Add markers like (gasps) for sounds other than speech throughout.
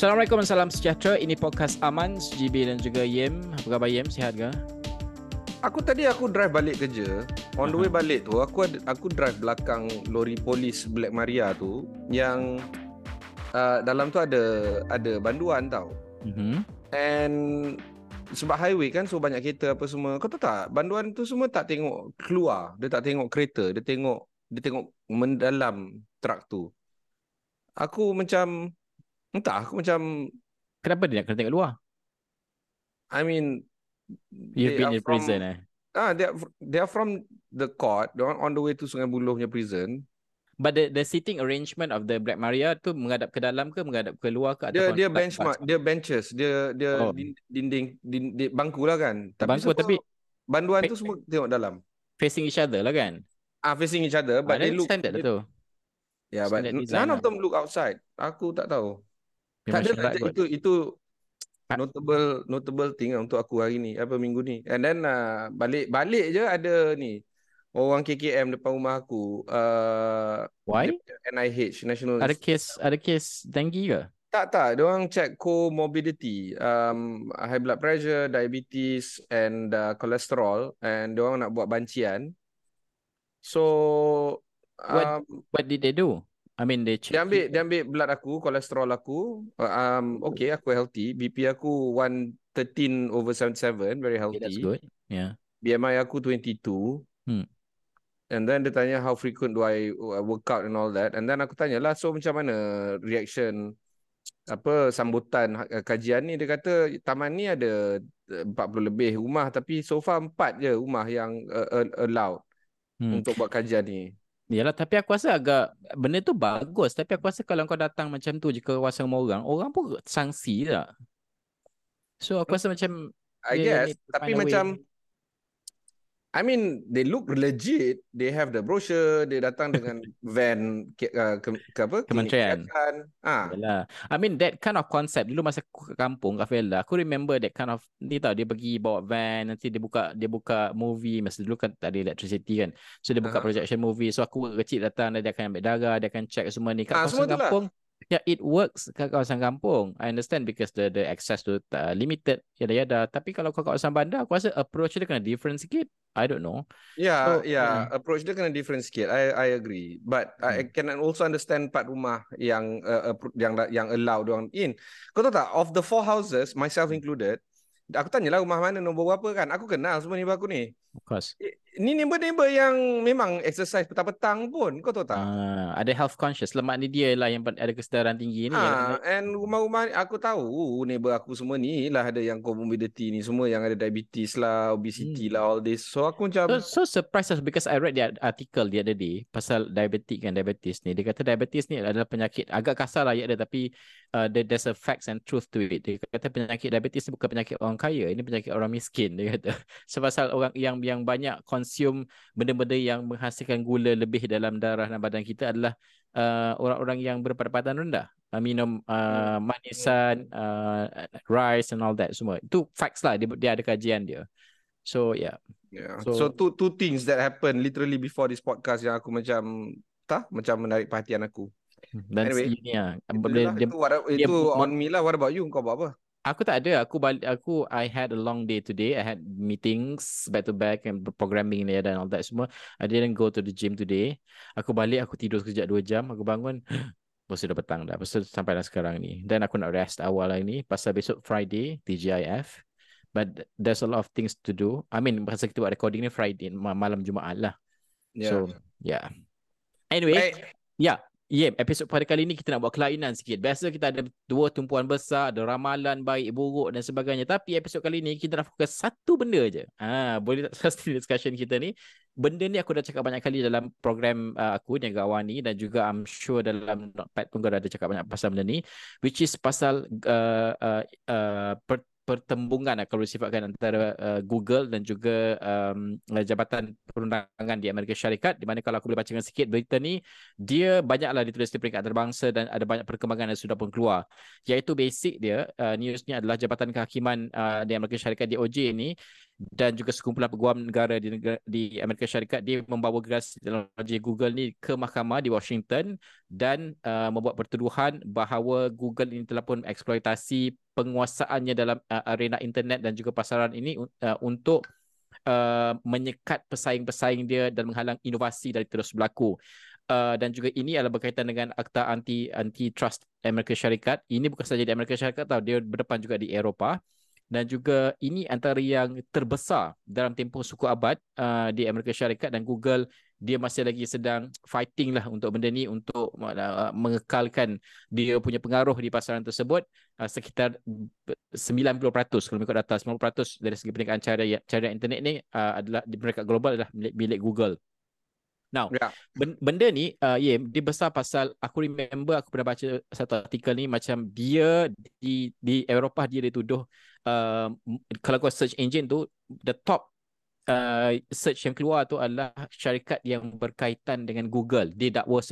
Assalamualaikum dan salam sejahtera. Ini podcast Aman, GB dan juga Yem. Apa khabar Yem? Sihat ke? Aku tadi aku drive balik kerja. On the way balik tu, aku ada, aku drive belakang lori polis Black Maria tu yang uh, dalam tu ada ada banduan tau. Mm-hmm. And sebab highway kan so banyak kereta apa semua. Kau tahu tak? Banduan tu semua tak tengok keluar. Dia tak tengok kereta, dia tengok dia tengok mendalam truk tu. Aku macam entah aku macam Kenapa dia nak kena tengok luar? I mean You've they been in prison eh? Ah, they are, they are from the court. They on the way to Sungai Buloh punya prison. But the the seating arrangement of the Black Maria tu menghadap ke dalam ke menghadap ke luar ke Dia dia benchmark, dia benches, dia dia Oh. din- dinding, dinding bangku lah kan. Bangku, semua tapi banduan tu semua tengok dalam. facing each other lah kan? Ah facing each other but Ah, they look standard lah tu. Yeah, but standard none lah. of them look outside. Aku tak tahu. Tak ada lah, itu itu Ah. notable notable thing lah untuk aku hari ni apa minggu ni. And then uh, balik balik je ada ni orang KKM depan rumah aku. Uh, Why? NIH National Ada kes ada kes dengue ke? Tak tak, dia orang check comorbidity, um, high blood pressure, diabetes and uh, cholesterol and dia orang nak buat bancian. So What- um, What did they do? I mean they check dia ambil dia ambil blood aku, kolesterol aku, uh, um, okay aku healthy, BP aku 113 over 77, very Okay, that's healthy. good. Yeah. BMI aku 22. Hmm. And then dia tanya how frequent do I uh, work out and all that. And then aku tanya lah, so macam mana reaction apa sambutan uh, kajian ni dia kata taman ni ada uh, 40 lebih rumah tapi so far 4 je rumah yang uh, allowed Hmm. untuk buat kajian ni. Yalah tapi aku rasa agak benda tu bagus tapi aku rasa kalau kau datang macam tu je ke kawasan rumah orang, orang pun sangsi tak? So aku rasa macam I guess tapi a way. I mean they look legit they have the brochure dia datang dengan (laughs) van ke, uh, ke, ke apa Kementerian. ah Yalah. I mean that kind of concept dulu masa aku ke kampung kat Fela, aku remember that kind of ni tau dia pergi bawa van nanti dia buka dia buka movie masa dulu kan tak ada electricity kan. So dia buka Aha. projection movie. So aku kecil datang dia akan ambil darah, dia akan check semua ni kat kawasan tu lah. Yeah, it works kat kawasan kampung. I understand because the the access tu uh, limited yada yada. Tapi kalau kau kawasan bandar, aku rasa approach dia kena different sikit. I don't know. Yeah, So, yeah, approach dia kena different sikit. I I agree. But I Hmm. can also understand part rumah yang uh, yang yang allow dia in. Kau tahu tak of the four houses myself included, aku tanyalah rumah mana nombor berapa kan. Aku kenal semua neighbor aku ni. Of course. Eh, Ni neighbor-neighbor yang memang exercise petang-petang pun. Kau tahu tak? Ah, ada health conscious. Lemak ni dia lah yang ada kesedaran tinggi ni. Ah, and rumah-rumah aku tahu neighbor aku semua ni lah ada yang comorbidity ni semua yang ada diabetes lah, obesity Hmm. lah all this. So aku macam So, so surprised us because I read the article the other day pasal diabetic and diabetes ni. Dia kata diabetes ni adalah penyakit agak kasar lah ya ada tapi uh, there, there's a facts and truth to it. Dia kata penyakit diabetes ni bukan penyakit orang kaya, ini penyakit orang miskin dia kata. (laughs) Sebab orang yang yang banyak consume benda-benda yang menghasilkan gula lebih dalam darah dan badan kita adalah uh, orang-orang yang berpendapatan rendah. Uh, minum uh, manisan, uh, rice and all that semua. Itu facts lah dia, dia ada kajian dia. So yeah. Yeah. So- So, two two things that happen literally before this podcast yang aku macam tak macam menarik perhatian aku. Dan Anyway, ini lah. Itu, Dia, lah, dia, itu, what, dia itu mo- on me lah. What about you? Kau buat apa? Aku tak ada. Aku balik. Aku I had a long day today. I had meetings back to back and programming ni dan all that semua. I didn't go to the gym today. Aku balik. Aku tidur sekejap dua jam. Aku bangun. (gasps) Lepas tu dah petang dah. Lepas tu sampai dah sekarang ni. Dan aku nak rest awal lah ni. Pasal besok Friday TGIF. But there's a lot of things to do. I mean, pasal kita buat recording ni Friday ma- malam Jumaat lah. So, yeah. Anyway, Baik. Ya, yeah, episod pada kali ni kita nak buat kelainan sikit. Biasa kita ada dua tumpuan besar, ada ramalan baik, buruk dan sebagainya. Tapi episod kali ni kita nak fokus satu benda je. Ah, boleh tak (laughs) sustain discussion kita ni? benda ni aku dah cakap banyak kali dalam program uh, aku Niaga Awani dan juga I'm sure dalam Notepad Tunggal ada cakap banyak pasal benda ni which is pasal uh, uh, uh, per, pertembungan lah kalau sifatkan antara uh, Google dan juga um, Jabatan Perundangan di Amerika Syarikat di mana kalau aku boleh bacakan sikit berita ni dia banyaklah ditulis di peringkat antarabangsa dan ada banyak perkembangan yang sudah pun keluar. Iaitu basic dia uh, news ni adalah Jabatan Kehakiman uh, di Amerika Syarikat DOJ ni dan juga sekumpulan peguam negara di negara, di Amerika Syarikat dia membawa gerasi teknologi Google ni ke mahkamah di Washington dan uh, membuat pertuduhan bahawa Google ini telah pun eksploitasi penguasaannya dalam uh, arena internet dan juga pasaran ini uh, untuk uh, menyekat pesaing-pesaing dia dan menghalang inovasi dari terus berlaku. Uh, dan juga ini adalah berkaitan dengan akta anti anti trust Amerika Syarikat. Ini bukan saja di Amerika Syarikat tau, dia berdepan juga di Eropah dan juga ini antara yang terbesar dalam tempoh suku abad uh, di Amerika Syarikat dan Google dia masih lagi sedang fighting lah untuk benda ni untuk uh, mengekalkan dia punya pengaruh di pasaran tersebut uh, sekitar 90% kalau mengikut data 90% dari segi perniagaan cara cara internet ni uh, adalah di peringkat global adalah milik, milik Google. Now, yeah. benda ni uh, yeah, dia besar pasal aku remember aku pernah baca satu artikel ni macam dia di di Eropah dia dituduh uh, kalau kau search engine tu the top uh, search yang keluar tu adalah syarikat yang berkaitan dengan Google. Dia dakwa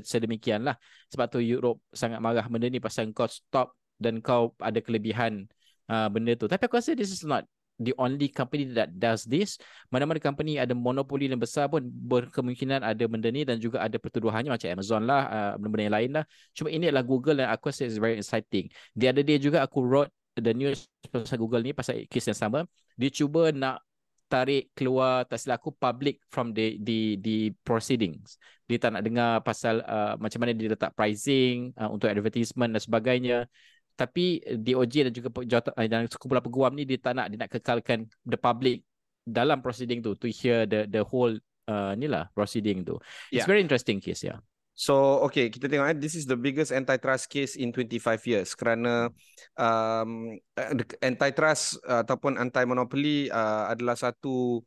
sedemikian lah. Sebab tu Europe sangat marah benda ni pasal kau stop dan kau ada kelebihan uh, benda tu. Tapi aku rasa this is not the only company that does this. Mana-mana company ada monopoli yang besar pun berkemungkinan ada benda ni dan juga ada pertuduhannya macam Amazon lah, uh, benda-benda yang lain lah. Cuma ini adalah Google dan aku rasa it's very exciting. The other day juga aku wrote the news pasal Google ni pasal kes yang sama. Dia cuba nak tarik keluar tak silap aku public from the the the proceedings. Dia tak nak dengar pasal uh, macam mana dia letak pricing uh, untuk advertisement dan sebagainya tapi eh, DOJ dan juga eh, dan sekumpulan peguam ni dia tak nak dia nak kekalkan the public dalam proceeding tu to hear the the whole uh, ni lah proceeding tu. It's yeah. very interesting case ya. Yeah. So okay kita tengok eh this is the biggest antitrust case in 25 years kerana um, antitrust uh, ataupun anti monopoly uh, adalah satu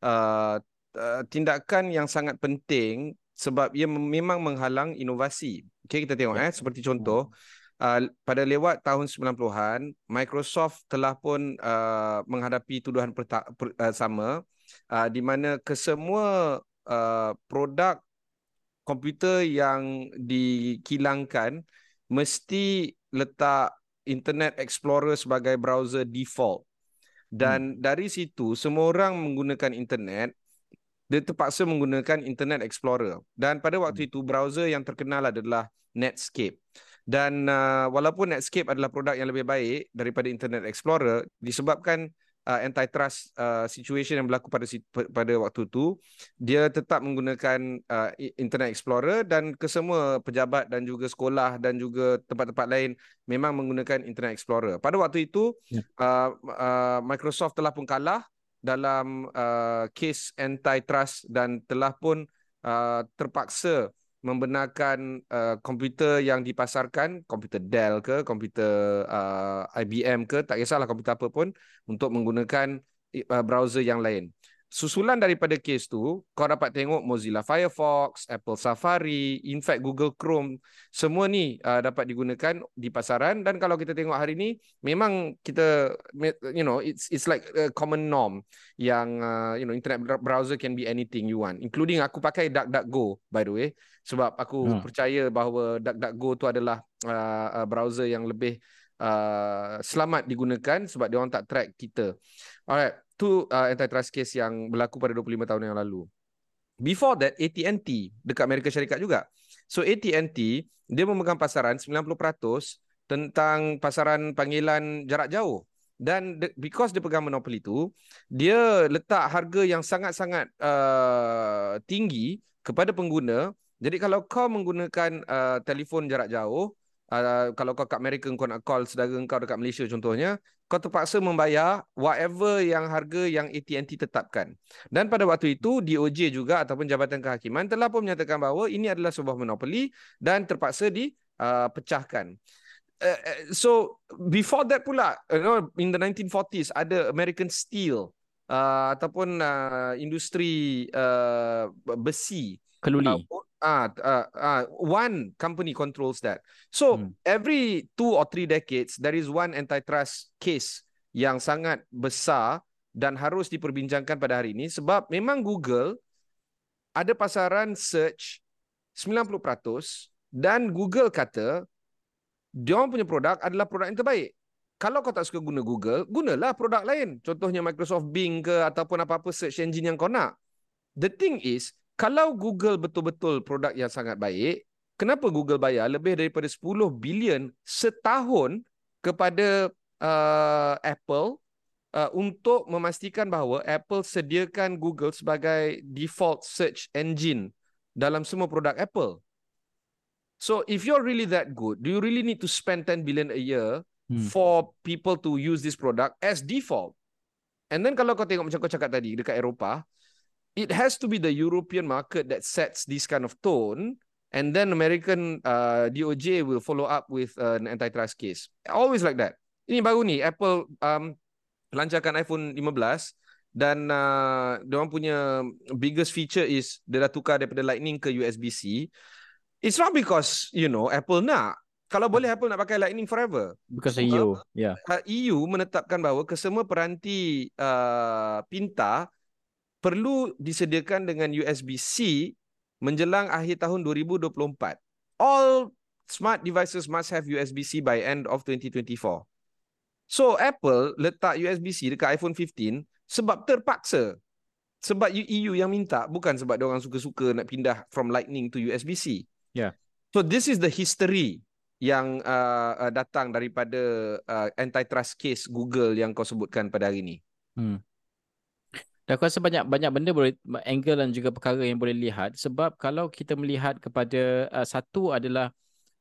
uh, uh, tindakan yang sangat penting sebab ia memang menghalang inovasi. Okay kita tengok eh seperti contoh hmm uh, pada lewat tahun 90-an Microsoft telah pun uh, menghadapi tuduhan perta- per, uh, sama uh, di mana kesemua uh, produk komputer yang dikilangkan mesti letak Internet Explorer sebagai browser default dan hmm. dari situ semua orang menggunakan internet dia terpaksa menggunakan Internet Explorer dan pada waktu hmm. itu browser yang terkenal adalah Netscape dan uh, walaupun Netscape adalah produk yang lebih baik daripada Internet Explorer disebabkan uh, antitrust uh, situation yang berlaku pada pada waktu itu dia tetap menggunakan uh, Internet Explorer dan kesemua pejabat dan juga sekolah dan juga tempat-tempat lain memang menggunakan Internet Explorer. Pada waktu itu ya. uh, uh, Microsoft telah pun kalah dalam uh, case antitrust dan telah pun uh, terpaksa membenarkan uh, komputer yang dipasarkan komputer Dell ke komputer uh, IBM ke tak kisahlah komputer apa pun untuk menggunakan uh, browser yang lain. Susulan daripada kes tu kau dapat tengok Mozilla Firefox, Apple Safari, in fact Google Chrome, semua ni uh, dapat digunakan di pasaran. Dan kalau kita tengok hari ni memang kita you know it's it's like a common norm yang uh, you know internet browser can be anything you want including aku pakai DuckDuckGo by the way sebab aku hmm. percaya bahawa DuckDuckGo tu adalah uh, uh, browser yang lebih uh, selamat digunakan sebab dia orang tak track kita. Alright tu uh, antitrust case yang berlaku pada 25 tahun yang lalu. Before that, AT&T dekat Amerika Syarikat juga. So AT&T, dia memegang pasaran 90% tentang pasaran panggilan jarak jauh. Dan because dia pegang monopoli tu, dia letak harga yang sangat-sangat uh, tinggi kepada pengguna. Jadi kalau kau menggunakan uh, telefon jarak jauh, uh, kalau kau kat Amerika kau nak call saudara kau dekat Malaysia contohnya, kau terpaksa membayar whatever yang harga yang AT&T tetapkan. Dan pada waktu itu DOJ juga ataupun Jabatan Kehakiman telah pun menyatakan bahawa ini adalah sebuah monopoli dan terpaksa dipecahkan. Uh, uh, so before that pula, you know, in the 1940s ada American Steel uh, ataupun uh, industri uh, besi Keluli. uh, uh, uh, uh, one company controls that. So Hmm. every two or three decades there is one antitrust case yang sangat besar dan harus diperbincangkan pada hari ini sebab memang Google ada pasaran search 90% dan Google kata dia orang punya produk adalah produk yang terbaik. Kalau kau tak suka guna Google, gunalah produk lain. Contohnya Microsoft Bing ke ataupun apa-apa search engine yang kau nak. The thing is, kalau Google betul-betul produk yang sangat baik, kenapa Google bayar lebih daripada 10 bilion setahun kepada uh, Apple uh, untuk memastikan bahawa Apple sediakan Google sebagai default search engine dalam semua produk Apple. So if you're really that good, do you really need to spend 10 billion a year Hmm. for people to use this product as default? And then kalau kau tengok macam kau cakap tadi dekat Eropah, it has to be the European market that sets this kind of tone and then American uh, DOJ will follow up with uh, an antitrust case. Always like that. Ini baru ni Apple um, lancarkan iPhone 15 dan uh, diorang punya biggest feature is dia dah tukar daripada Lightning ke USB-C. It's not because, you know, Apple nak. Kalau boleh Apple nak pakai Lightning forever. Because Sebab- you. Yeah. Uh, EU menetapkan bahawa kesemua peranti uh, pintar perlu disediakan dengan USB-C menjelang akhir tahun 2024. All smart devices must have USB-C by end of 2024. So Apple letak USB-C dekat iPhone 15 sebab terpaksa. Sebab EU yang minta bukan sebab dia orang suka-suka nak pindah from Lightning to USB-C. Yeah. So this is the history yang uh, uh, datang daripada uh, antitrust case Google yang kau sebutkan pada hari ini. Hmm. Dan aku rasa banyak banyak benda boleh angle dan juga perkara yang boleh lihat. Sebab kalau kita melihat kepada uh, satu adalah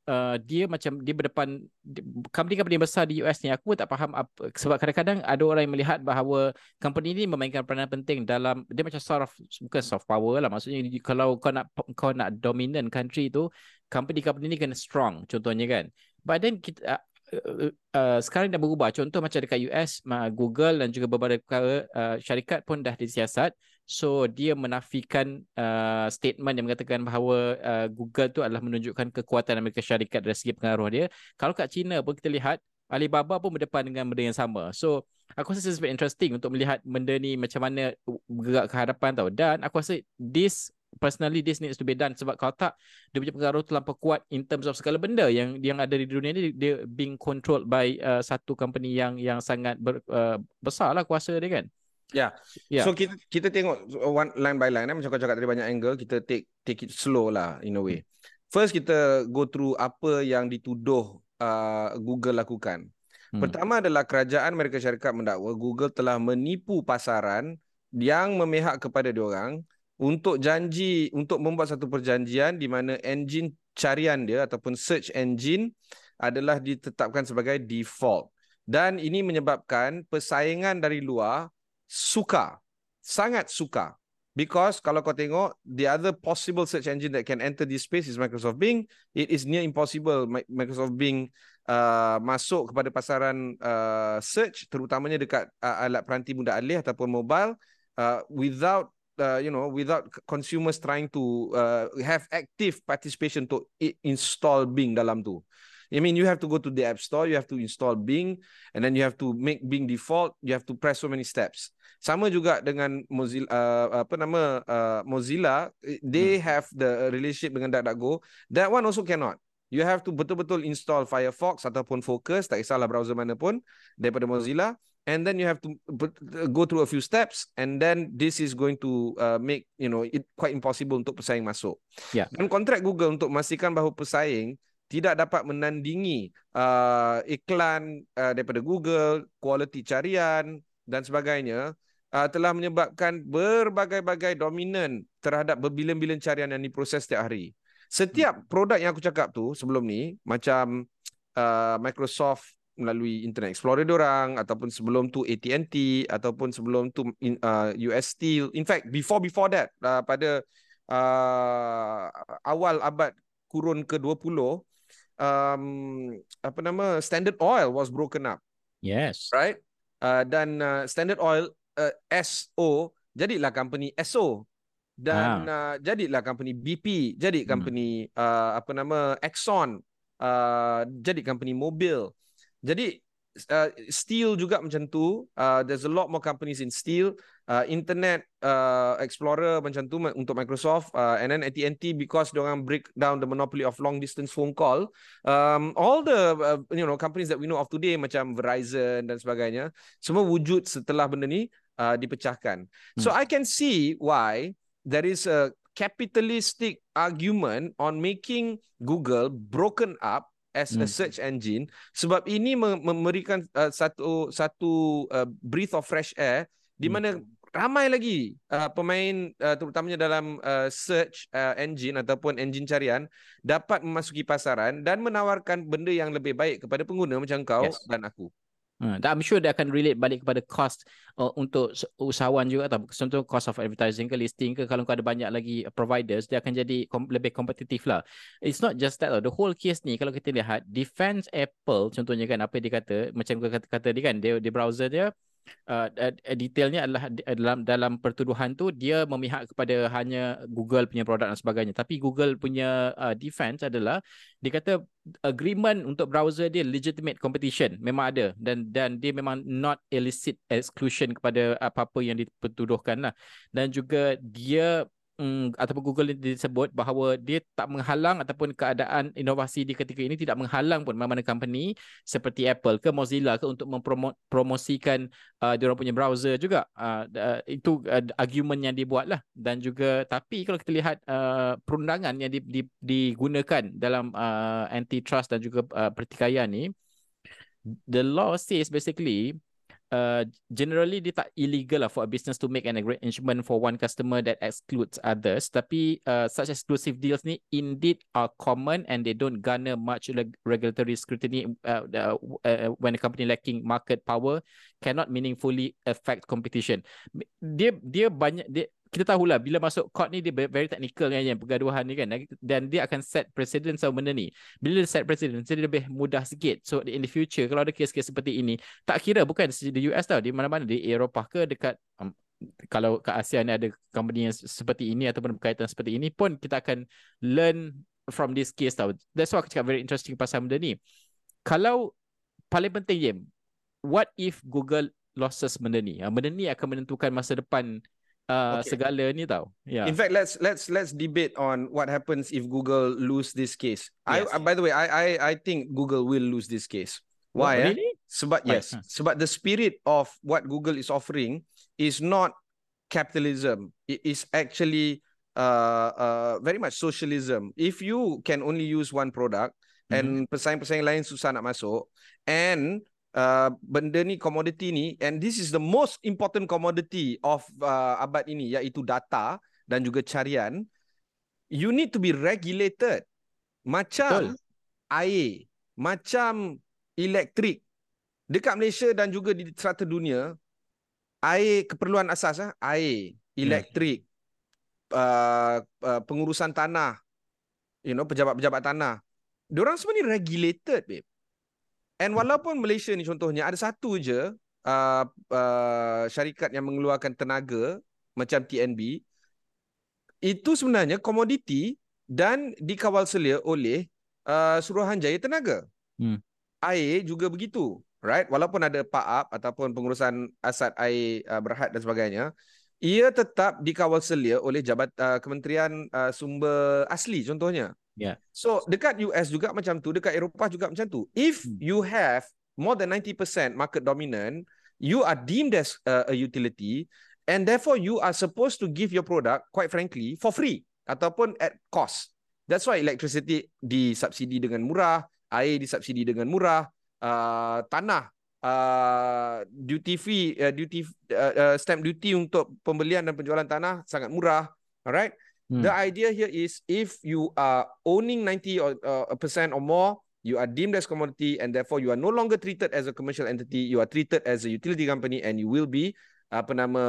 uh, dia macam dia berdepan di- company-company besar di US ni aku pun tak faham apa sebab kadang-kadang ada orang yang melihat bahawa company ni memainkan peranan penting dalam dia macam sort of bukan soft power lah. Maksudnya kalau kau nak kau nak dominant country tu company-company ni kena strong contohnya kan. But then kita uh, uh, sekarang dah berubah. Contoh macam dekat US, Google dan juga beberapa uh, syarikat pun dah disiasat. So dia menafikan uh, statement yang mengatakan bahawa uh, Google tu adalah menunjukkan kekuatan Amerika Syarikat dari segi pengaruh dia. Kalau kat China pun kita lihat Alibaba pun berdepan dengan benda yang sama. So aku rasa it's very interesting untuk melihat benda ni macam mana bergerak ke hadapan tau. Dan aku rasa this personally this needs to be done sebab kalau tak dia punya pengaruh terlampau kuat in terms of segala benda yang yang ada di dunia ni dia being controlled by uh, satu company yang yang sangat ber, uh, besar lah kuasa dia kan. Ya. Ya. So kita kita tengok one line by line eh macam kau cakap tadi banyak angle kita take take it slow lah in a way. First kita go through apa yang dituduh uh, Google lakukan. Hmm. Pertama adalah kerajaan Amerika Syarikat mendakwa Google telah menipu pasaran yang memihak kepada diorang untuk janji untuk membuat satu perjanjian di mana engine carian dia ataupun search engine adalah ditetapkan sebagai default. Dan ini menyebabkan persaingan dari luar suka sangat suka. Because kalau kau tengok the other possible search engine that can enter this space is Microsoft Bing. It is near impossible Mi- Microsoft Bing uh, masuk kepada pasaran uh, search terutamanya dekat uh, alat peranti mudah alih ataupun mobile uh, without uh, you know without consumers trying to uh, have active participation to install Bing dalam tu I mean, you have to go to the App Store, you have to install Bing, and then you have to make Bing default. You have to press so many steps. Sama juga dengan Mozilla, uh, apa nama uh, Mozilla, they have the relationship dengan DuckDuckGo. That one also cannot. You have to betul-betul install Firefox ataupun Focus, tak kisahlah browser mana pun daripada Mozilla. And then you have to bet- go through a few steps, and then this is going to uh, make you know it quite impossible untuk pesaing masuk. Ya. Dan kontrak Google untuk memastikan bahawa pesaing tidak dapat menandingi uh, iklan uh, daripada Google, kualiti carian dan sebagainya uh, telah menyebabkan berbagai-bagai dominan terhadap berbilion-bilion carian yang diproses setiap hari. Setiap produk yang aku cakap tu sebelum ni macam uh, Microsoft melalui Internet Explorer diorang ataupun sebelum tu AT&T ataupun sebelum tu in, uh, US Steel. In fact, before before that uh, pada uh, awal abad kurun ke-20 um, apa nama Standard Oil was broken up Yes. right uh, dan uh, Standard Oil uh, SO jadilah company SO dan uh, jadilah company BP jadi Hmm. company uh, apa nama Exxon uh, jadi company Mobil jadi uh, steel juga macam tu. Uh, there's a lot more companies in steel. Uh, internet uh, explorer macam tu untuk Microsoft. Uh, and then AT&T because diorang break down the monopoly of long distance phone call um, all the uh, you know companies that we know of today macam Verizon dan sebagainya semua wujud setelah benda ni uh, dipecahkan. So I can see why there is a capitalistic argument on making Google broken up as a Hmm. search engine sebab ini me- memberikan uh, satu satu uh, breath of fresh air di Hmm. mana ramai lagi uh, pemain uh, terutamanya dalam uh, search uh, engine ataupun engine carian dapat memasuki pasaran dan menawarkan benda yang lebih baik kepada pengguna macam kau Yes. dan aku. Dan I'm sure dia akan relate balik kepada cost uh, untuk usahawan juga atau contoh cost of advertising ke listing ke kalau kau ada banyak lagi providers dia akan jadi kom- lebih kompetitif lah. It's not just that lah. The whole case ni kalau kita lihat defense Apple contohnya kan apa dia kata macam kata, kata dia kan dia, dia browser dia uh, detailnya adalah dalam dalam pertuduhan tu dia memihak kepada hanya Google punya produk dan sebagainya. Tapi Google punya uh, defense adalah dia kata agreement untuk browser dia legitimate competition memang ada. Dan dan dia memang not illicit exclusion kepada apa-apa yang dipertuduhkan lah. Dan juga dia mm, ataupun Google ni disebut bahawa dia tak menghalang ataupun keadaan inovasi di ketika ini tidak menghalang pun mana-mana company seperti Apple ke Mozilla ke untuk mempromosikan uh, dia punya browser juga. Uh, uh, itu uh, argument yang dibuat lah dan juga tapi kalau kita lihat uh, perundangan yang di, di, digunakan dalam uh, antitrust dan juga uh, pertikaian ni the law says basically uh, generally dia tak illegal lah for a business to make an arrangement for one customer that excludes others. Tapi uh, such exclusive deals ni indeed are common and they don't garner much reg- regulatory scrutiny uh, uh, uh, when a company lacking market power cannot meaningfully affect competition. Dia dia banyak dia kita tahulah bila masuk court ni dia ve- very technical kan yang pergaduhan ni kan. Dan dia akan set precedent sama benda ni. Bila dia set precedent dia lebih mudah sikit. So in the future kalau ada kes-kes seperti ini tak kira bukan di US tau. Di mana-mana di Eropah ke dekat um, kalau kat Asia ni ada company yang se- seperti ini ataupun berkaitan seperti ini pun kita akan learn from this case tau. That's why aku cakap very interesting pasal benda ni. Kalau paling penting je what if Google losses benda ni? Ah, benda ni akan menentukan masa depan uh, Okay. segala ni tau ya In fact, let's let's let's debate on what happens if Google lose this case. I Yes. uh, by the way, I I I think Google will lose this case. Why? eh? really Sebab Why? yes, Huh. sebab the spirit of what Google is offering is not capitalism. It is actually uh, uh, very much socialism. If you can only use one product and pesaing-pesaing lain susah nak masuk and uh, benda ni commodity ni and this is the most important commodity of uh, abad ini iaitu data dan juga carian. You need to be regulated. Macam air macam elektrik dekat Malaysia dan juga di serata dunia air keperluan asas ah air elektrik uh, uh, pengurusan tanah you know pejabat-pejabat tanah. Diorang semua ni regulated babe and walaupun Malaysia ni contohnya ada satu je uh, uh, syarikat yang mengeluarkan tenaga macam TNB itu sebenarnya komoditi dan dikawal selia oleh uh, Suruhanjaya Tenaga. Hmm. Air juga begitu, right? Walaupun ada PAAP ataupun pengurusan asad air uh, berhad dan sebagainya, ia tetap dikawal selia oleh jabat uh, Kementerian uh, Sumber Asli contohnya. Yeah. So dekat US juga macam tu, dekat Eropah juga macam tu. If Hmm. you have more than 90% market dominant, you are deemed as uh, a utility and therefore you are supposed to give your product quite frankly for free ataupun at cost. That's why electricity disubsidi dengan murah, air disubsidi dengan murah, uh, tanah uh, duty free uh, duty uh, uh, stamp duty untuk pembelian dan penjualan tanah sangat murah. Alright? Hmm. The idea here is if you are owning 90 or uh, percent or more, you are deemed as commodity and therefore you are no longer treated as a commercial entity. You are treated as a utility company and you will be apa nama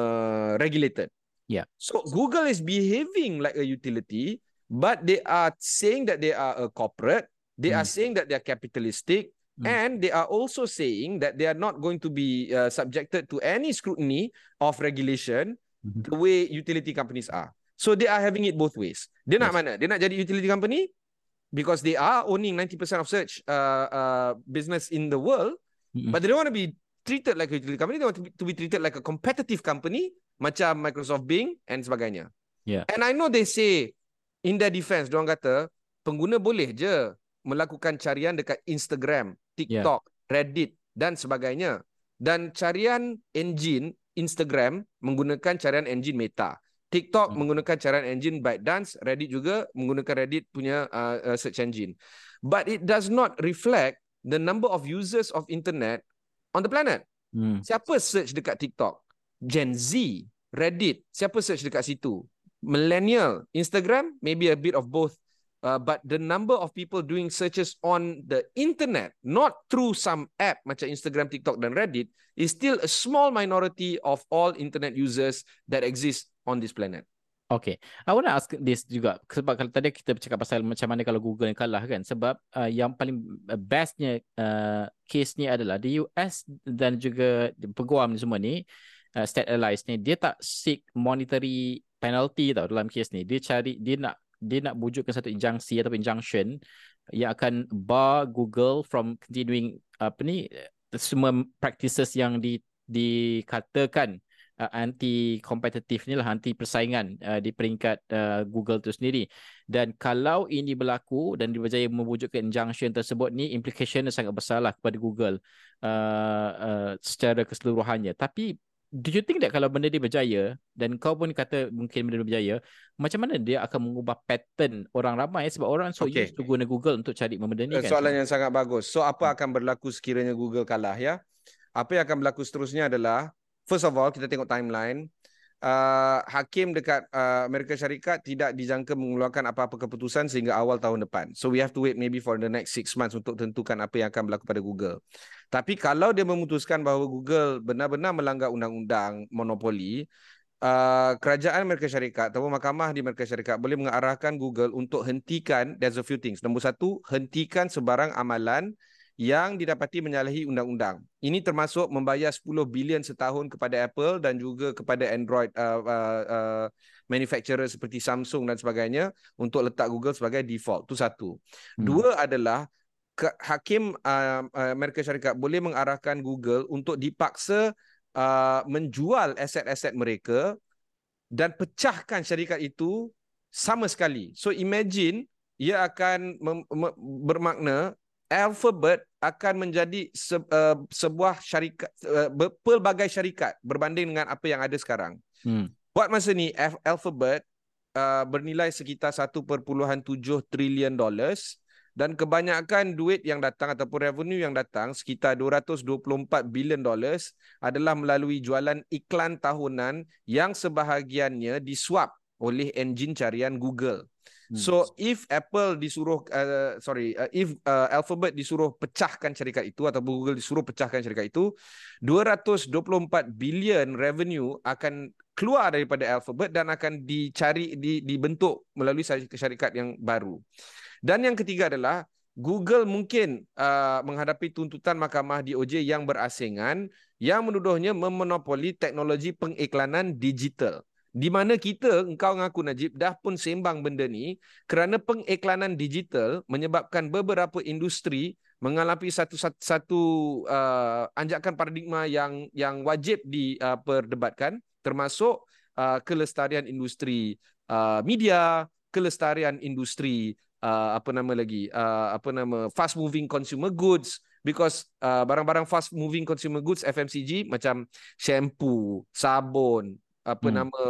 regulated. Yeah. So Google is behaving like a utility, but they are saying that they are a corporate. They are Hmm. saying that they are capitalistic. Mm. And they are also saying that they are not going to be uh, subjected to any scrutiny of regulation mm-hmm. the way utility companies are. So they are having it both ways. Dia yes. nak mana? Dia nak jadi utility company because they are owning 90% of search uh, uh, business in the world, mm-hmm. but they don't want to be treated like a utility company. They want to be, to be treated like a competitive company macam Microsoft Bing and sebagainya. Yeah. And I know they say in their defense, diorang kata pengguna boleh je melakukan carian dekat Instagram, TikTok, yeah. Reddit dan sebagainya. Dan carian engine Instagram menggunakan carian engine Meta. TikTok hmm. menggunakan carian engine ByteDance, Reddit juga menggunakan Reddit punya uh, uh, search engine. But it does not reflect the number of users of internet on the planet. Hmm. Siapa search dekat TikTok? Gen Z, Reddit, siapa search dekat situ? Millennial, Instagram, maybe a bit of both uh, but the number of people doing searches on the internet, not through some app macam Instagram, TikTok dan Reddit, is still a small minority of all internet users that exist on this planet. Okay, I want to ask this juga. Sebab kalau tadi kita bercakap pasal macam mana kalau Google yang kalah kan sebab uh, yang paling bestnya uh, case ni adalah di US dan juga peguam semua ni uh, state allies ni dia tak seek monetary penalty tau dalam case ni. Dia cari dia nak dia nak wujudkan satu injunksi atau injunction yang akan bar Google from continuing apa ni semua practices yang di dikatakan uh, anti kompetitif ni lah anti persaingan uh, di peringkat uh, Google tu sendiri. Dan kalau ini berlaku dan diberjaya mewujudkan injunction tersebut ni implication sangat besar lah kepada Google uh, uh, secara keseluruhannya. Tapi do you think that kalau benda dia berjaya dan kau pun kata mungkin benda dia berjaya macam mana dia akan mengubah pattern orang ramai? Sebab orang so okay. used to guna Google untuk cari benda ni kan soalan yang sangat bagus. So apa hmm. akan berlaku sekiranya Google kalah ya? Apa yang akan berlaku seterusnya adalah first of all kita tengok timeline uh, hakim dekat uh, Amerika Syarikat tidak dijangka mengeluarkan apa-apa keputusan sehingga awal tahun depan. So we have to wait maybe for the next six months untuk tentukan apa yang akan berlaku pada Google. Tapi kalau dia memutuskan bahawa Google benar-benar melanggar undang-undang monopoli, uh, kerajaan Amerika Syarikat atau mahkamah di Amerika Syarikat boleh mengarahkan Google untuk hentikan there's a few things. Nombor satu, hentikan sebarang amalan yang didapati menyalahi undang-undang. Ini termasuk membayar 10 bilion setahun kepada Apple dan juga kepada Android uh, uh, uh, manufacturer seperti Samsung dan sebagainya untuk letak Google sebagai default. Itu satu. Hmm. Dua adalah hakim uh, uh, Amerika Syarikat boleh mengarahkan Google untuk dipaksa uh, menjual aset-aset mereka dan pecahkan syarikat itu sama sekali. So imagine ia akan bermakna Alphabet akan menjadi se, uh, sebuah syarikat uh, pelbagai syarikat berbanding dengan apa yang ada sekarang. Hmm. Buat masa ni Alphabet uh, bernilai sekitar 1.7 trilion dollars dan kebanyakan duit yang datang ataupun revenue yang datang sekitar 224 bilion dollars adalah melalui jualan iklan tahunan yang sebahagiannya disuap oleh enjin carian Google. Hmm. So if Apple disuruh uh, sorry uh, if uh, Alphabet disuruh pecahkan syarikat itu atau Google disuruh pecahkan syarikat itu 224 bilion revenue akan keluar daripada Alphabet dan akan dicari di, dibentuk melalui syarikat yang baru. Dan yang ketiga adalah Google mungkin uh, menghadapi tuntutan mahkamah DOJ yang berasingan yang menuduhnya memonopoli teknologi pengiklanan digital di mana kita engkau ngaku Najib dah pun sembang benda ni kerana pengiklanan digital menyebabkan beberapa industri mengalami satu satu, satu uh, anjakan paradigma yang yang wajib diperdebatkan uh, termasuk uh, kelestarian industri uh, media kelestarian industri uh, apa nama lagi uh, apa nama fast moving consumer goods. Because uh, barang-barang fast moving consumer goods FMCG macam shampoo sabun apa hmm. nama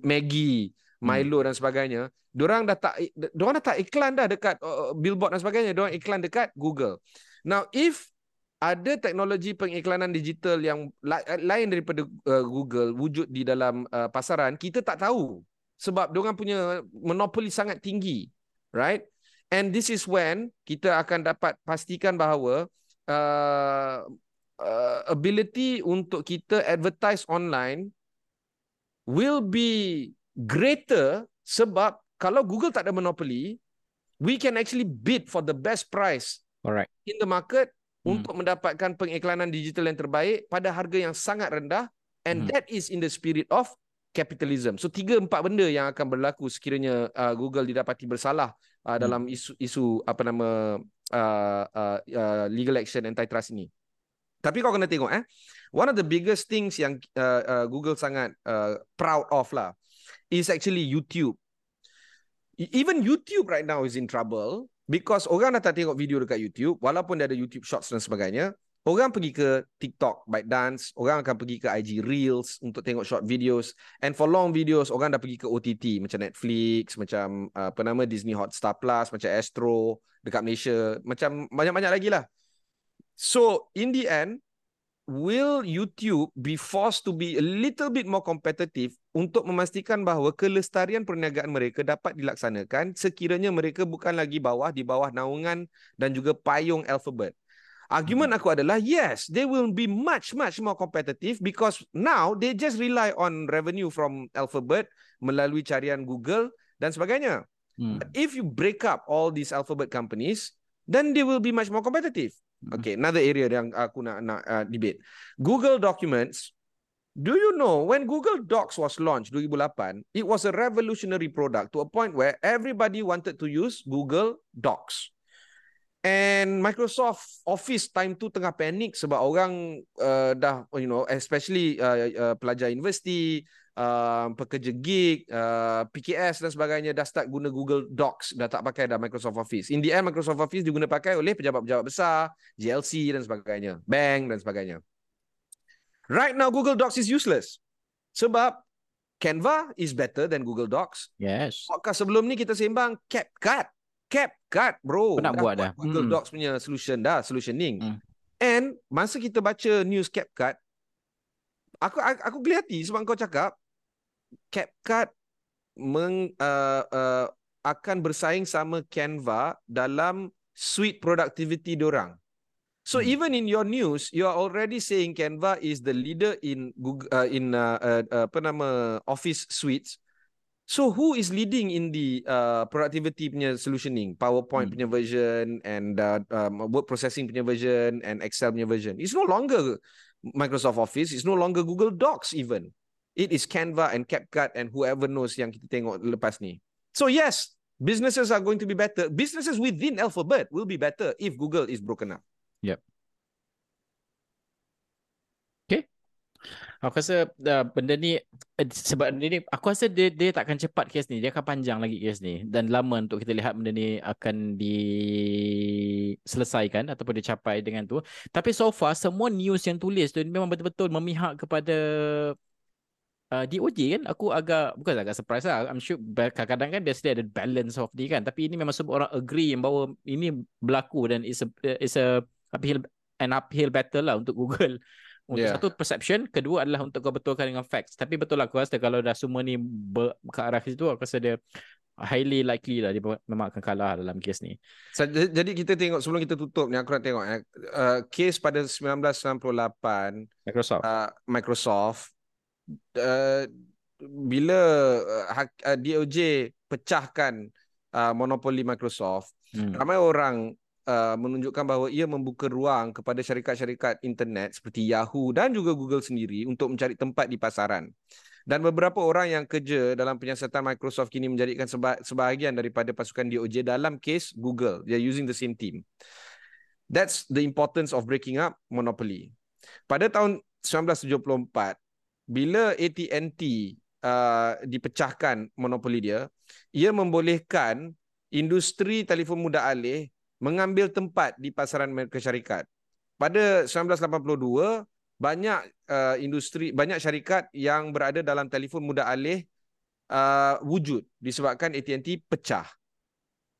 Maggie, Milo hmm. dan sebagainya, diorang dah tak diorang dah tak iklan dah dekat uh, billboard dan sebagainya, diorang iklan dekat Google. Now if ada teknologi pengiklanan digital yang lain daripada uh, Google wujud di dalam uh, pasaran, kita tak tahu sebab diorang punya monopoli sangat tinggi, right? And this is when kita akan dapat pastikan bahawa uh, uh, ability untuk kita advertise online will be greater sebab kalau Google tak ada monopoli, we can actually bid for the best price Alright. in the market untuk mendapatkan pengiklanan digital yang terbaik pada harga yang sangat rendah and Hmm. that is in the spirit of capitalism. So tiga empat benda yang akan berlaku sekiranya uh, Google didapati bersalah uh, Hmm. dalam isu isu apa nama uh, uh, uh, legal action antitrust ini. Tapi kau kena tengok eh. One of the biggest things yang uh, uh, Google sangat uh, proud of lah is actually YouTube. E- Even YouTube right now is in trouble because orang dah tak tengok video dekat YouTube walaupun dia ada YouTube Shorts dan sebagainya. Orang pergi ke TikTok, ByteDance, orang akan pergi ke IG Reels untuk tengok short videos and for long videos orang dah pergi ke OTT macam Netflix, macam uh, apa nama Disney Hotstar Plus, macam Astro dekat Malaysia, macam banyak-banyak lagi lah. So in the end, will YouTube be forced to be a little bit more competitive untuk memastikan bahawa kelestarian perniagaan mereka dapat dilaksanakan sekiranya mereka bukan lagi bawah di bawah naungan dan juga payung Alphabet. Argument aku adalah yes, they will be much much more competitive because now they just rely on revenue from Alphabet melalui carian Google dan sebagainya. Hmm. But if you break up all these alphabet companies, then they will be much more competitive. Okay, another area yang aku nak nak uh, debate. Google Documents. Do you know when Google Docs was launched 2008, it was a revolutionary product to a point where everybody wanted to use Google Docs. And Microsoft Office time tu tengah panik sebab orang uh, dah you know especially uh, uh, pelajar universiti, uh, pekerja gig, uh, PKS dan sebagainya dah start guna Google Docs, dah tak pakai dah Microsoft Office. In the end Microsoft Office diguna pakai oleh pejabat-pejabat besar, GLC dan sebagainya, bank dan sebagainya. Right now Google Docs is useless. Sebab Canva is better than Google Docs. Yes. Podcast sebelum ni kita sembang CapCut. CapCut bro. Nak buat dah. Google Hmm. Docs punya solution dah, solutioning. Hmm. And masa kita baca news CapCut, aku aku, aku geli hati sebab kau cakap CapCut meng, uh, uh, akan bersaing sama Canva dalam suite productivity diorang. So Hmm. even in your news, you are already saying Canva is the leader in Google uh, in uh, uh, uh, apa nama Office suites. So who is leading in the uh, productivity punya solutioning, PowerPoint Hmm. punya version and uh, um, word processing punya version and Excel punya version? It's no longer Microsoft Office, it's no longer Google Docs even. It is Canva and CapCut and whoever knows yang kita tengok lepas ni. So yes, businesses are going to be better. Businesses within Alphabet will be better if Google is broken up. Aku rasa uh, benda ni eh, sebab benda ni aku rasa dia dia takkan cepat kes ni. Dia akan panjang lagi kes ni dan lama untuk kita lihat benda ni akan diselesaikan ataupun dicapai dengan tu. Tapi so far semua news yang tulis tu memang betul-betul memihak kepada uh, DOJ kan. Aku agak bukan agak surprise lah. I'm sure kadang-kadang kan biasanya ada balance of ni kan. Tapi ini memang semua orang agree yang bahawa ini berlaku dan is a is a uphill an uphill battle lah untuk Google. (laughs) Untuk Yeah. satu perception, kedua adalah untuk kau betulkan dengan facts. Tapi betul lah aku rasa kalau dah semua ni ber, ke arah situ, aku rasa dia highly likely lah dia memang akan kalah dalam kes ni. Jadi kita tengok sebelum kita tutup ni aku nak tengok eh uh, kes pada 1998 Microsoft. uh, Microsoft uh, bila uh, uh, DOJ pecahkan uh, monopoli Microsoft Hmm. ramai orang uh, menunjukkan bahawa ia membuka ruang kepada syarikat-syarikat internet seperti Yahoo dan juga Google sendiri untuk mencari tempat di pasaran. Dan beberapa orang yang kerja dalam penyiasatan Microsoft kini menjadikan seba- sebahagian daripada pasukan DOJ dalam kes Google. They're using the same team. That's the importance of breaking up monopoly. Pada tahun 1974, bila AT&T uh, dipecahkan monopoli dia, ia membolehkan industri telefon muda alih mengambil tempat di pasaran Amerika Syarikat. Pada 1982, banyak uh, industri, banyak syarikat yang berada dalam telefon muda alih uh, wujud disebabkan AT&T pecah.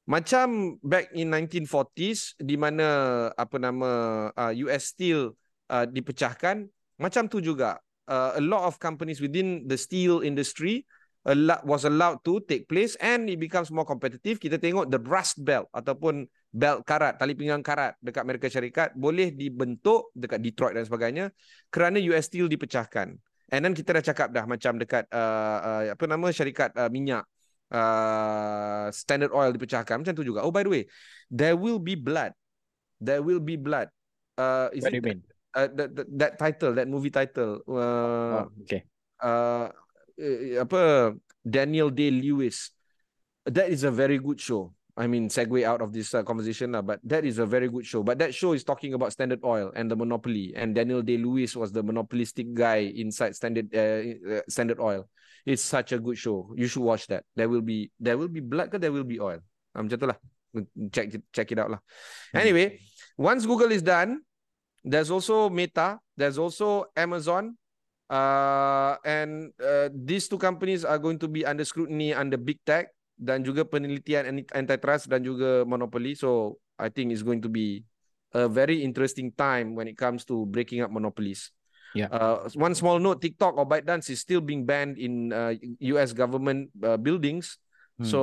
Macam back in 1940s di mana apa nama uh, US Steel uh, dipecahkan, macam tu juga uh, a lot of companies within the steel industry was allowed to take place and it becomes more competitive. Kita tengok the Rust Belt ataupun belt karat, tali pinggang karat dekat Amerika Syarikat boleh dibentuk dekat Detroit dan sebagainya kerana US Steel dipecahkan. And then kita dah cakap dah macam dekat uh, uh, apa nama syarikat uh, minyak uh, Standard Oil dipecahkan macam tu juga. Oh by the way, there will be blood. There will be blood uh, is What do you mean? Uh, that, that that title, that movie title, uh, Oh, okay. uh, eh, apa Daniel Day Lewis. That is a very good show. I mean, segue out of this uh, conversation lah, but that is a very good show. But that show is talking about Standard Oil and the monopoly, and Daniel Day Lewis was the monopolistic guy inside Standard uh, uh, Standard Oil. It's such a good show. You should watch that. There will be there will be blood, there will be oil. Um, macam. Check it, check it out lah. Anyway, once Google is done, there's also Meta, there's also Amazon, uh, and uh, these two companies are going to be under scrutiny under big tech dan juga penelitian anti- antitrust dan juga monopoly. So I think it's going to be a very interesting time when it comes to breaking up monopolies. Yeah. Uh, one small note: TikTok or ByteDance is still being banned in uh, U.S. government uh, buildings. Hmm. So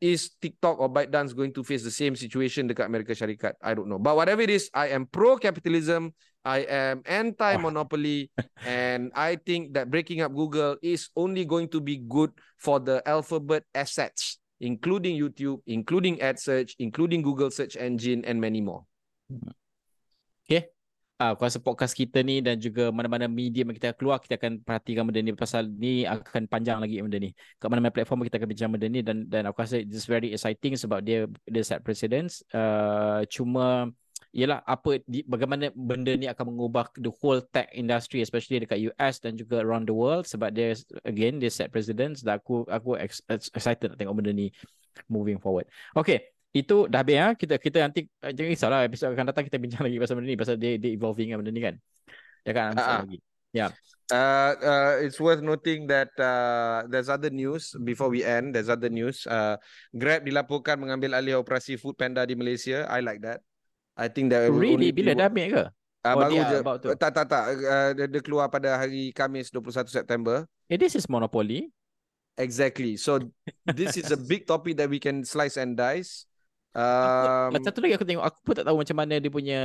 is TikTok or ByteDance going to face the same situation dekat Amerika Syarikat? I don't know. But whatever it is, I am pro capitalism. I am anti monopoly, (laughs) and I think that breaking up Google is only going to be good for the alphabet assets, including YouTube, including ad search, including Google search engine, and many more. Okay. Ah, aku rasa podcast kita ni dan juga mana-mana medium yang kita keluar kita akan perhatikan benda ni pasal ni akan panjang lagi benda ni. Kat mana-mana platform kita akan bincang benda ni dan dan aku rasa it's very exciting sebab dia dia set precedence. Uh, cuma ialah apa di, bagaimana benda ni akan mengubah the whole tech industry especially dekat US dan juga around the world sebab dia again dia set precedence dan aku aku ex- excited nak tengok benda ni moving forward. Okay, itu dah habis ha? kita kita nanti eh, jangan risaulah episod akan datang kita bincang lagi pasal benda ni pasal dia, dia evolving kan benda ni kan. Dia akan ah. lagi. Ya. Uh, uh, it's worth noting that uh, there's other news before we end. There's other news. Uh, Grab dilaporkan mengambil alih operasi Food Panda di Malaysia. I like that. I think that Really bila dah ambil ke? Uh, Oh, baru je. Tak tak tak. Uh, dia, dia keluar pada hari Khamis 21 September. Eh this is monopoly. Exactly. So this is a big topic that we can slice and dice. Aku, Um, satu lagi aku tengok aku pun tak tahu macam mana dia punya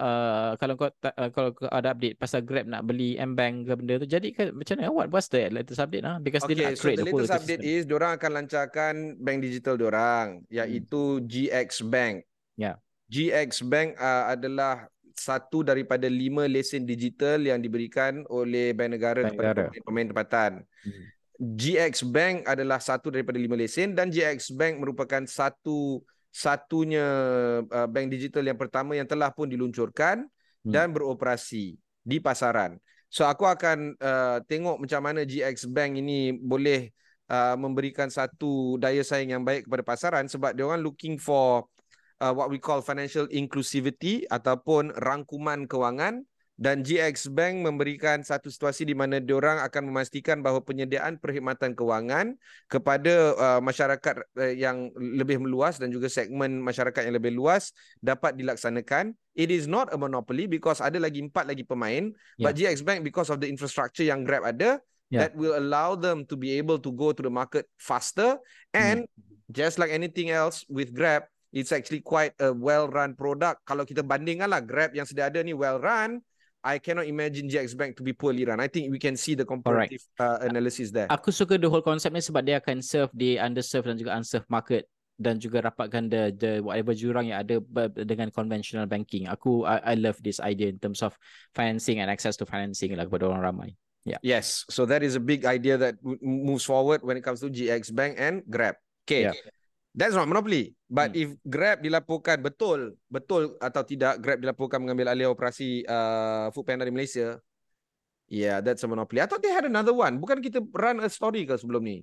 uh, kalau kau uh, kalau kau ada update pasal Grab nak beli M-Bank ke benda tu jadi kan macam mana what what's the latest update ah because dia Okay, nak so the the whole latest update is diorang akan lancarkan bank digital diorang iaitu GX Bank. Ya. GX Bank uh, adalah satu daripada lima lesen digital yang diberikan oleh bank negara Bank kepada negara. pemain-pemain tempatan. Hmm. GX Bank adalah satu daripada lima lesen dan GX Bank merupakan satu satunya uh, bank digital yang pertama yang telah pun diluncurkan Hmm. dan beroperasi di pasaran. So aku akan uh, tengok macam mana GX Bank ini boleh uh, memberikan satu daya saing yang baik kepada pasaran sebab dia orang looking for uh, what we call financial inclusivity ataupun rangkuman kewangan dan GX Bank memberikan satu situasi di mana diorang akan memastikan bahawa penyediaan perkhidmatan kewangan kepada uh, masyarakat uh, yang lebih meluas dan juga segmen masyarakat yang lebih luas dapat dilaksanakan. It is not a monopoly because ada lagi empat lagi pemain, but GX Bank because of the infrastructure yang Grab ada, Yeah. that will allow them to be able to go to the market faster and just like anything else with Grab, it's actually quite a well-run product. Kalau kita bandingkan lah Grab yang sedia ada ni well-run, I cannot imagine GX Bank to be poorly run. I think we can see the comparative uh, analysis there. Aku suka the whole concept ni sebab dia akan serve the underserved dan juga unserved market dan juga rapatkan the the whatever jurang yang ada dengan conventional banking. Aku I, I love this idea in terms of financing and access to financing lah kepada orang ramai. Yes, so that is a big idea that moves forward when it comes to GX Bank and Grab. Okay. Yeah. That's not monopoly. But Hmm. if Grab dilaporkan betul, betul atau tidak Grab dilaporkan mengambil alih operasi uh, Foodpanda di Malaysia, yeah, that's a monopoly. I thought they had another one. Bukan kita run a story ke sebelum ni?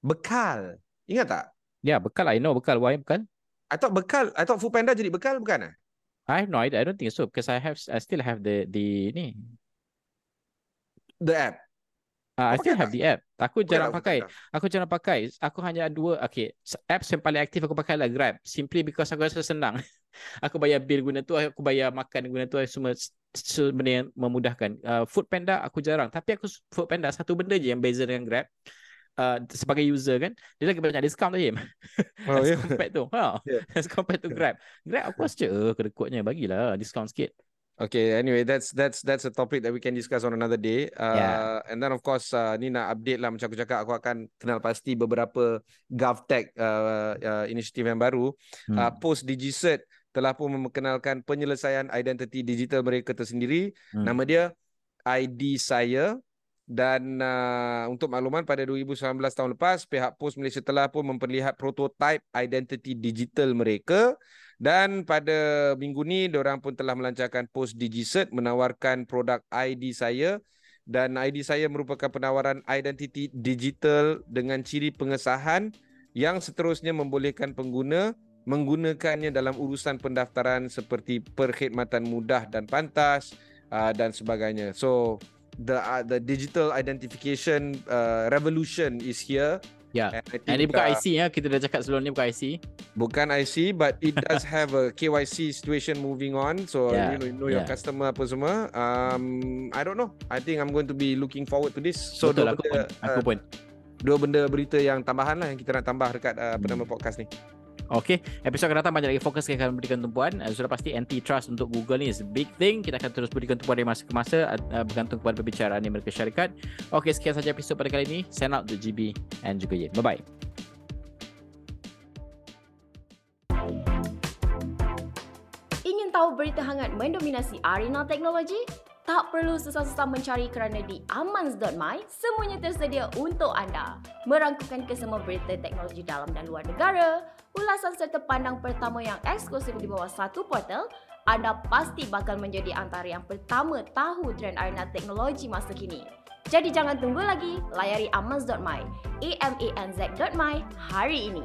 Bekal. Ingat tak? Ya, yeah, bekal I know bekal. Why bekal? I thought bekal, I thought Foodpanda jadi bekal bukan? ah? I have no idea. I don't think so because I have I still have the the ni. The app. Uh, I still pakai have the app. Aku Pakai jarang tak pakai. Foodpanda? Aku jarang pakai. Aku hanya ada dua. Okay. Apps yang paling aktif aku pakai adalah Grab. Simply because aku rasa senang. (laughs) aku bayar bil guna tu. Aku bayar makan guna tu. Semua benda yang memudahkan. Uh, Food Panda aku jarang. Tapi aku Food Panda satu benda je yang beza dengan Grab. Uh, sebagai user kan. Dia lagi banyak diskaun tu (laughs) Him. Oh, As yeah. compared tu. Ha. (laughs) Yeah. As compared to Grab. Grab aku rasa eh kedekutnya bagilah diskaun sikit. Okay, anyway, that's that's that's a topic that we can discuss on another day. Uh, Yeah. And then of course, uh, ni nak update lah macam aku cakap, aku akan kenal pasti beberapa GovTech uh, uh, initiative yang baru. Hmm. Uh, post DigiCert, telah pun memperkenalkan penyelesaian identiti digital mereka tersendiri. Hmm. Nama dia ID Saya dan uh, untuk makluman pada 2019 tahun lepas pihak Pos Malaysia telah pun memperlihat prototipe identiti digital mereka dan pada minggu ni diorang pun telah melancarkan Pos DigiCert menawarkan produk ID Saya dan ID Saya merupakan penawaran identiti digital dengan ciri pengesahan yang seterusnya membolehkan pengguna menggunakannya dalam urusan pendaftaran seperti perkhidmatan mudah dan pantas uh, dan sebagainya. So the uh, the digital identification uh, revolution is here. Ya. And think, And ini bukan IC ya. Kita dah cakap sebelum ni bukan IC. Bukan IC but it does (laughs) have a KYC situation moving on. So Yeah, you know, you know your yeah. customer apa semua. Um, I don't know. I think I'm going to be looking forward to this. So Betul aku pun. benda, Aku uh, pun. dua benda berita yang tambahan lah yang kita nak tambah dekat uh, apa nama podcast ni. Okay, episod akan datang banyak lagi fokus kita akan berikan tumpuan. Uh, sudah pasti antitrust untuk Google ni is big thing. Kita akan terus berikan tumpuan dari masa ke masa uh, bergantung kepada perbicaraan yang mereka syarikat. Okay, sekian saja episod pada kali ini. Send out to GB and juga Ye. Bye-bye. Ingin tahu berita hangat mendominasi arena teknologi? Tak perlu susah-susah mencari kerana di amans.my semuanya tersedia untuk anda. Merangkukan kesemua berita teknologi dalam dan luar negara, ulasan serta pandang pertama yang eksklusif di bawah satu portal, anda pasti bakal menjadi antara yang pertama tahu trend arena teknologi masa kini. Jadi jangan tunggu lagi, layari amans.my, a m a n z.my hari ini.